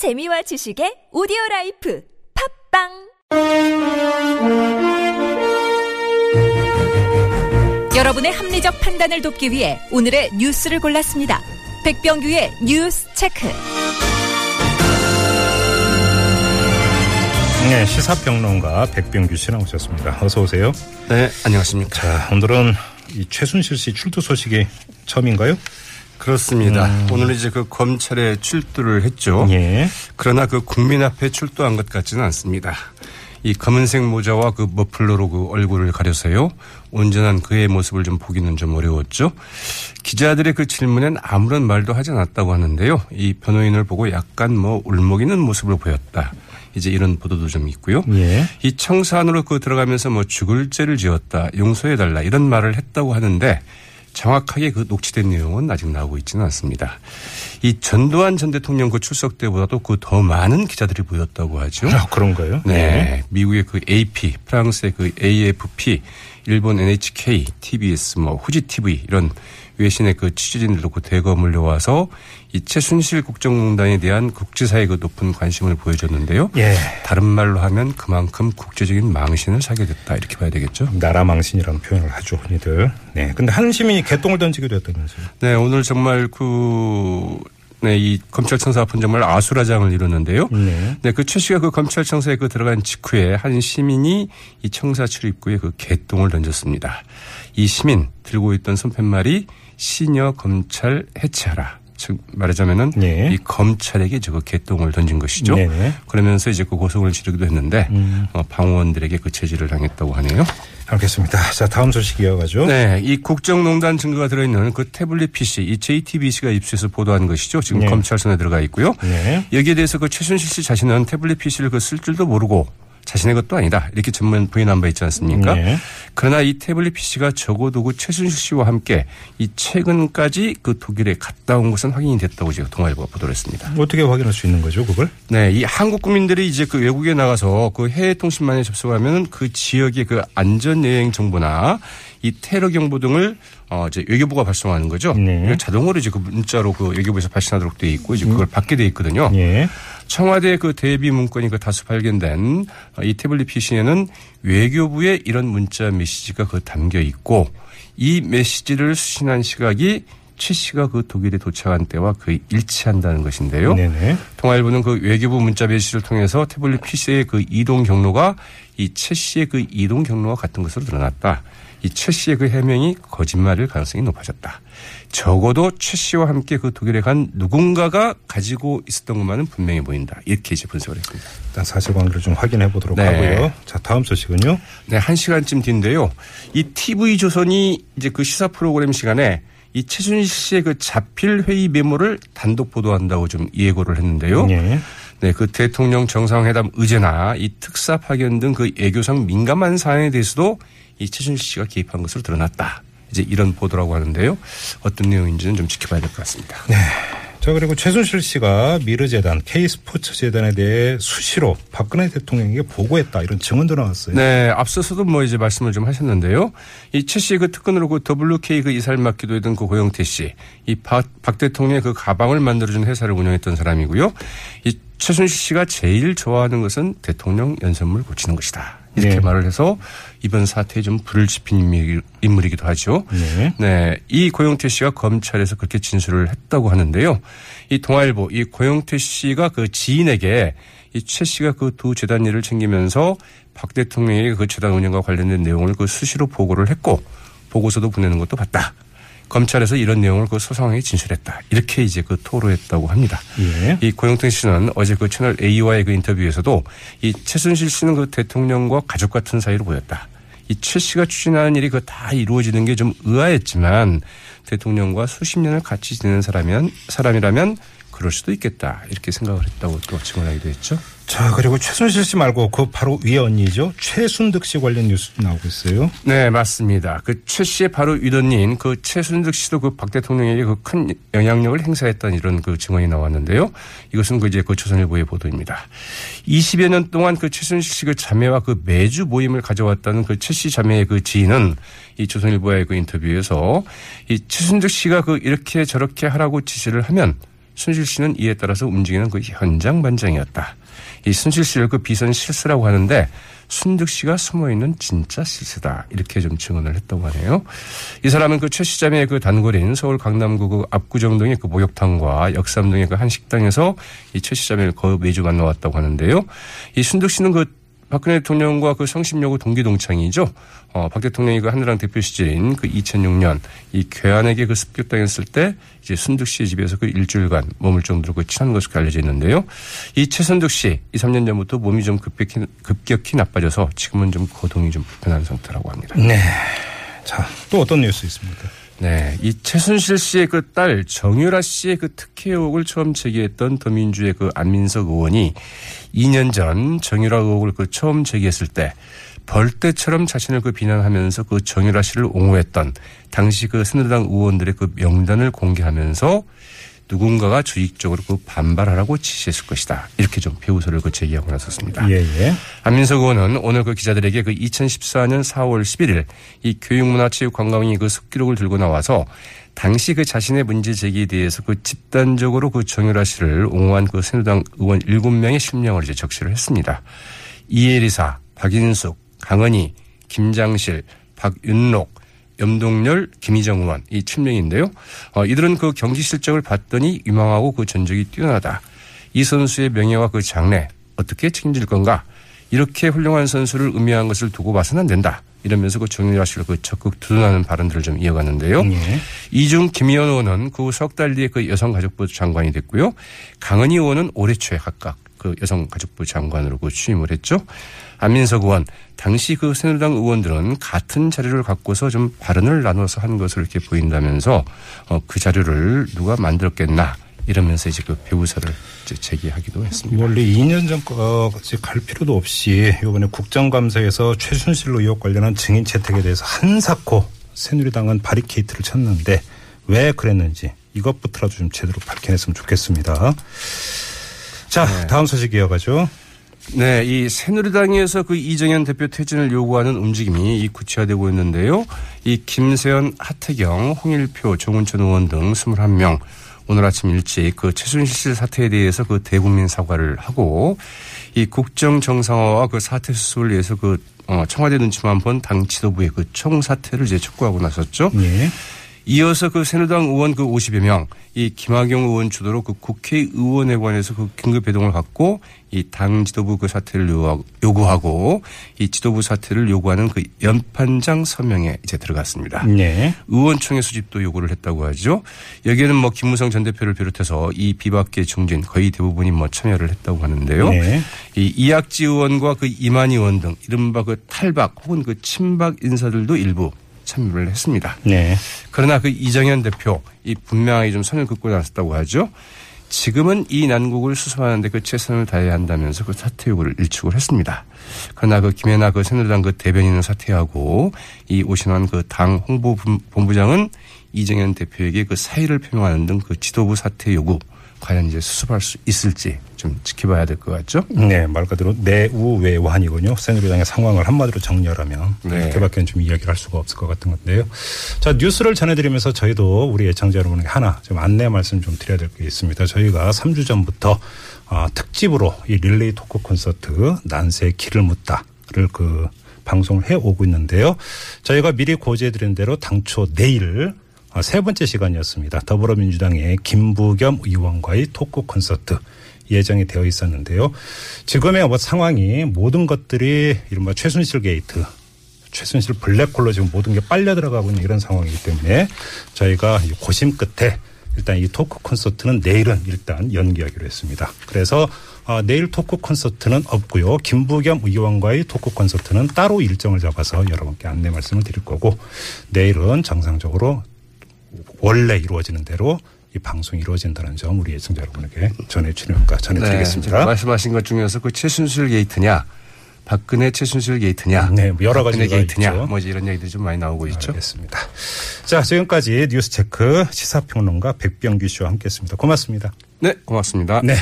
재미와 지식의 오디오 라이프 팟빵 여러분의 합리적 판단을 돕기 위해 오늘의 뉴스를 골랐습니다. 백병규의 뉴스 체크. 네, 시사평론가 백병규 씨 나오셨습니다. 어서 오세요. 네, 안녕하십니까. 자, 오늘은 이 최순실 씨 출두 소식이 처음인가요? 그렇습니다. 음. 오늘 이제 그 검찰에 출두를 했죠. 예. 그러나 그 국민 앞에 출두한 것 같지는 않습니다. 이 검은색 모자와 그 머플러로 그 얼굴을 가려서요. 온전한 그의 모습을 좀 보기는 좀 어려웠죠. 기자들의 그 질문엔 아무런 말도 하지 않았다고 하는데요. 이 변호인을 보고 약간 뭐 울먹이는 모습을 보였다. 이제 이런 보도도 좀 있고요. 예. 이 청사 안으로 그 들어가면서 뭐 죽을 죄를 지었다, 용서해달라 이런 말을 했다고 하는데 정확하게 그 녹취된 내용은 아직 나오고 있지는 않습니다. 이 전두환 전 대통령 그 출석 때보다도 그 더 많은 기자들이 보였다고 하죠. 아, 그런가요? 네. 네. 미국의 그 AP, 프랑스의 그 AFP, 일본 NHK, TBS, 뭐 후지 TV 이런 외신의 그 취재진들도 그 대거 몰려와서 이 최순실 국정농단에 대한 국제사회의 그 높은 관심을 보여줬는데요. 예. 다른 말로 하면 그만큼 국제적인 망신을 사게 됐다 이렇게 봐야 되겠죠. 나라 망신이라는 표현을 하죠, 흔히들. 네. 근데 한 시민이 개똥을 던지게 됐다면서요. 네, 오늘 정말 그 네, 이 검찰청사 앞은 정말 아수라장을 이뤘는데요. 네. 네, 그 최 씨가 그 검찰청사에 그 들어간 직후에 한 시민이 이 청사 출입구에 그 개똥을 던졌습니다. 이 시민 들고 있던 손팻말이 시녀 검찰 해체하라. 즉 말하자면은 네. 이 검찰에게 저거 개똥을 던진 것이죠. 네네. 그러면서 이제 그 고성을 지르기도 했는데 음. 어, 방원들에게 그 제지를 당했다고 하네요. 알겠습니다. 자, 다음 소식 이어가죠. 네, 이 국정농단 증거가 들어있는 그 태블릿 PC, 이 JTBC가 입수해서 보도한 것이죠. 지금 네. 검찰 손에 들어가 있고요. 네. 여기에 대해서 그 최순실 씨 자신은 태블릿 PC를 그 쓸 줄도 모르고 자신의 것도 아니다. 이렇게 전면 부인한 바 있지 않습니까? 네. 그러나 이 태블릿 PC가 적어도 그 최순실 씨와 함께 이 최근까지 그 독일에 갔다 온 것은 확인이 됐다고 제가 동아일보가 보도를 했습니다. 어떻게 확인할 수 있는 거죠, 그걸? 네, 이 한국 국민들이 이제 그 외국에 나가서 그 해외 통신망에 접속하면 그 지역의 그 안전 여행 정보나 이 테러 경보 등을 어 이제 외교부가 발송하는 거죠. 네. 자동으로 이제 그 문자로 그 외교부에서 발신하도록 돼 있고 이제 그걸 받게 돼 있거든요. 예. 청와대 그 대비 문건이 그 다수 발견된 이 태블릿 PC에는 외교부의 이런 문자 메시지가 그 담겨 있고 이 메시지를 수신한 시각이 최 씨가 그 독일에 도착한 때와 그 일치한다는 것인데요. 네네. 통화일보는 그 외교부 문자 메시지를 통해서 태블릿 PC의 그 이동 경로가 이 최 씨의 그 이동 경로와 같은 것으로 드러났다. 이 최 씨의 그 해명이 거짓말일 가능성이 높아졌다. 적어도 최 씨와 함께 그 독일에 간 누군가가 가지고 있었던 것만은 분명히 보인다. 이렇게 이제 분석을 했습니다. 일단 사실관계를 좀 확인해 보도록 네. 하고요. 자, 다음 소식은요. 네, 한 시간쯤 뒤인데요. 이 TV 조선이 이제 그 시사 프로그램 시간에 이 최순실 씨의 그 자필 회의 메모를 단독 보도한다고 좀 예고를 했는데요. 예. 네, 그 대통령 정상회담 의제나 이 특사 파견 등 그 애교상 민감한 사안에 대해서도 이 최순실 씨가 개입한 것으로 드러났다. 이제 이런 보도라고 하는데요. 어떤 내용인지는 좀 지켜봐야 될 것 같습니다. 네. 자, 그리고 최순실 씨가 미르재단, K스포츠 재단에 대해 수시로 박근혜 대통령에게 보고했다. 이런 증언도 나왔어요. 네, 앞서서도 뭐 이제 말씀을 좀 하셨는데요. 이 최 씨의 그 특근으로 그 WK 그 이사를 맡기도 했던 그 고영태 씨, 이 박, 박 대통령의 그 가방을 만들어준 회사를 운영했던 사람이고요. 이 최순실 씨가 제일 좋아하는 것은 대통령 연설문을 고치는 것이다. 이렇게 네. 말을 해서 이번 사태에 좀 불을 지핀 인물이- 인물이기도 하죠. 네. 네. 이 고영태 씨가 검찰에서 그렇게 진술을 했다고 하는데요. 이 동아일보, 이 고영태 씨가 그 지인에게 이 최 씨가 그 두 재단 일을 챙기면서 박 대통령에게 그 재단 운영과 관련된 내용을 그 수시로 보고를 했고 보고서도 보내는 것도 봤다. 검찰에서 이런 내용을 그 소상하게 진술했다. 이렇게 이제 그 토로했다고 합니다. 예. 이 고영태 씨는 어제 그 채널 A와의 그 인터뷰에서도 이 최순실 씨는 그 대통령과 가족 같은 사이로 보였다. 이 최 씨가 추진하는 일이 그 다 이루어지는 게 좀 의아했지만 대통령과 수십 년을 같이 지내는 사람이면 사람이라면 그럴 수도 있겠다 이렇게 생각을 했다고 또 증언하기도 했죠. 자, 그리고 최순실 씨 말고 그 바로 위에 언니죠. 최순득 씨 관련 뉴스도 나오고 있어요. 네, 맞습니다. 그 최 씨의 바로 위던인 그 최순득 씨도 그 박 대통령에게 그 큰 영향력을 행사했다는 이런 그 증언이 나왔는데요. 이것은 그 이제 그 조선일보의 보도입니다. 20여 년 동안 그 최순실 씨 그 자매와 그 매주 모임을 가져왔다는 그 최 씨 자매의 그 지인은 이 조선일보의 그 인터뷰에서 이 최순득 씨가 그 이렇게 저렇게 하라고 지시를 하면 순실 씨는 이에 따라서 움직이는 그 현장 반장이었다. 이 순실 씨를 그 비선 실세라고 하는데 순득 씨가 숨어 있는 진짜 실세다. 이렇게 좀 증언을 했다고 하네요. 이 사람은 그최 시장의 그 단골인 서울 강남구 그 압구정동의 그 목욕탕과 역삼동의 그 한 식당에서 이최 시장을 거 매주 만나왔다고 하는데요. 이 순득 씨는 그 박근혜 대통령과 그 성심여고 동기 동창이죠. 어, 박 대통령이 그 한나라당 대표 시절인 그 2006년 이 괴한에게 그 습격당했을 때 이제 순득 씨의 집에서 그 일주일간 머물 정도로 그 친한 것으로 알려져 있는데요. 이 최순득 씨, 이 3년 전부터 몸이 좀 급격히, 급격히 나빠져서 지금은 좀 거동이 좀 불편한 상태라고 합니다. 네. 자, 또 어떤 뉴스 있습니까? 네. 이 최순실 씨의 그 딸 정유라 씨의 그 특혜 의혹을 처음 제기했던 더민주의 그 안민석 의원이 2년 전 정유라 의혹을 그 처음 제기했을 때 벌떼처럼 자신을 그 비난하면서 그 정유라 씨를 옹호했던 당시 그 새누리당 의원들의 그 명단을 공개하면서 누군가가 주익적으로 그 반발하라고 지시했을 것이다. 이렇게 좀 배우서를 그 제기하고 나섰습니다. 예, 예. 안민석 의원은 오늘 그 기자들에게 그 2014년 4월 11일 이 교육문화체육관광위 그 습기록을 들고 나와서 당시 그 자신의 문제 제기에 대해서 그 집단적으로 그 정유라 씨를 옹호한 그 새누리당 의원 7명의 실명을 이제 적시를 했습니다. 이혜리사, 박인숙, 강은희, 김장실, 박윤록, 염동열, 김희정 의원 이 7명인데요. 어, 이들은 그 경기 실적을 봤더니 유망하고 그 전적이 뛰어나다. 이 선수의 명예와 그 장래 어떻게 책임질 건가? 이렇게 훌륭한 선수를 의미한 것을 두고 봐서는 안 된다. 이러면서 그 정유라 씨를 그 적극 두둔하는 발언들을 좀 이어갔는데요. 예. 이중 김희연 의원은 그 석 달 뒤에 그 여성가족부 장관이 됐고요. 강은희 의원은 올해 초에 각각 그 여성가족부 장관으로 그 취임을 했죠. 안민석 의원 당시 그 새누리당 의원들은 같은 자료를 갖고서 좀 발언을 나눠서 한 것으로 이렇게 보인다면서 어, 그 자료를 누가 만들었겠나 이러면서 이제 그 배우서를 이제 제기하기도 했습니다. 원래 2년 전까지 갈 필요도 없이 이번에 국정감사에서 최순실 의혹 관련한 증인 채택에 대해서 한사코 새누리당은 바리케이트를 쳤는데 왜 그랬는지 이것부터라도 좀 제대로 밝혀냈으면 좋겠습니다. 자, 다음 소식 이어가죠. 네, 이 새누리당에서 그 이정현 대표 퇴진을 요구하는 움직임이 이 구체화되고 있는데요. 이 김세현, 하태경, 홍일표, 정운천 의원 등 21명 오늘 아침 일찍 그 최순실 사태에 대해서 그 대국민 사과를 하고 이 국정 정상화와 그 사태 수습을 위해서 그 어, 청와대 눈치만 본 당 지도부의 그 총사퇴를 이제 촉구하고 나섰죠. 예. 이어서 그 새누리당 의원 그 50여 명, 이 김학용 의원 주도로 그 국회의원에 관해서 그 긴급 배동을 갖고 이 당 지도부 그 사퇴를 요구하고, 요구하고 이 지도부 사퇴를 요구하는 그 연판장 서명에 이제 들어갔습니다. 네. 의원총회 수집도 요구를 했다고 하죠. 여기에는 뭐 김무성 전 대표를 비롯해서 이 비박계 중진 거의 대부분이 뭐 참여를 했다고 하는데요. 네. 이 이학지 의원과 그 이만희 의원 등 이른바 그 탈박 혹은 그 친박 인사들도 일부 참여를 했습니다. 네. 그러나 그 이정현 대표 이 분명하게 좀 선을 긋고 나섰다고 하죠. 지금은 이 난국을 수습하는데 그 최선을 다해야 한다면서 그 사퇴 요구를 일축을 했습니다. 그러나 그 김혜나 그 새누리당 그 대변인은 사퇴하고 이 오신환 그 당 홍보 본부장은 이정현 대표에게 그 사의를 표명하는 등 그 지도부 사퇴 요구 과연 이제 수습할 수 있을지 좀 지켜봐야 될 것 같죠. 네, 말 그대로 내우외환이군요. 새누리당의 상황을 한마디로 정리하라면 네. 이렇게밖에 좀 이야기를 할 수가 없을 것 같은 건데요. 자, 뉴스를 전해드리면서 저희도 우리 애청자 여러분에게 하나 좀 안내 말씀 좀 드려야 될 게 있습니다. 저희가 3주 전부터 어, 특집으로 이 릴레이 토크 콘서트 난세의 길을 묻다를 그 방송을 해 오고 있는데요. 저희가 미리 고지해 드린 대로 당초 내일 어, 세 번째 시간이었습니다. 더불어민주당의 김부겸 의원과의 토크 콘서트 예정이 되어 있었는데요. 지금의 뭐 상황이 모든 것들이 이른바 최순실 게이트, 최순실 블랙홀로 지금 모든 게 빨려 들어가고 있는 이런 상황이기 때문에 저희가 이 고심 끝에 일단 이 토크 콘서트는 내일은 일단 연기하기로 했습니다. 그래서 어, 내일 토크 콘서트는 없고요. 김부겸 의원과의 토크 콘서트는 따로 일정을 잡아서 여러분께 안내 말씀을 드릴 거고 내일은 정상적으로 원래 이루어지는 대로 이 방송이 이루어진다는 점 우리 애청자 여러분에게 전해주니까 전해드리겠습니다. 네, 말씀하신 것 중에서 그 최순실 게이트냐, 박근혜 최순실 게이트냐, 네, 뭐 여러 박근혜 게이트냐, 있죠. 뭐 이런 얘기들이 좀 많이 나오고 있죠. 알겠습니다. 자, 지금까지 뉴스체크 시사평론가 백병규 씨와 함께했습니다. 고맙습니다. 네, 고맙습니다. 네.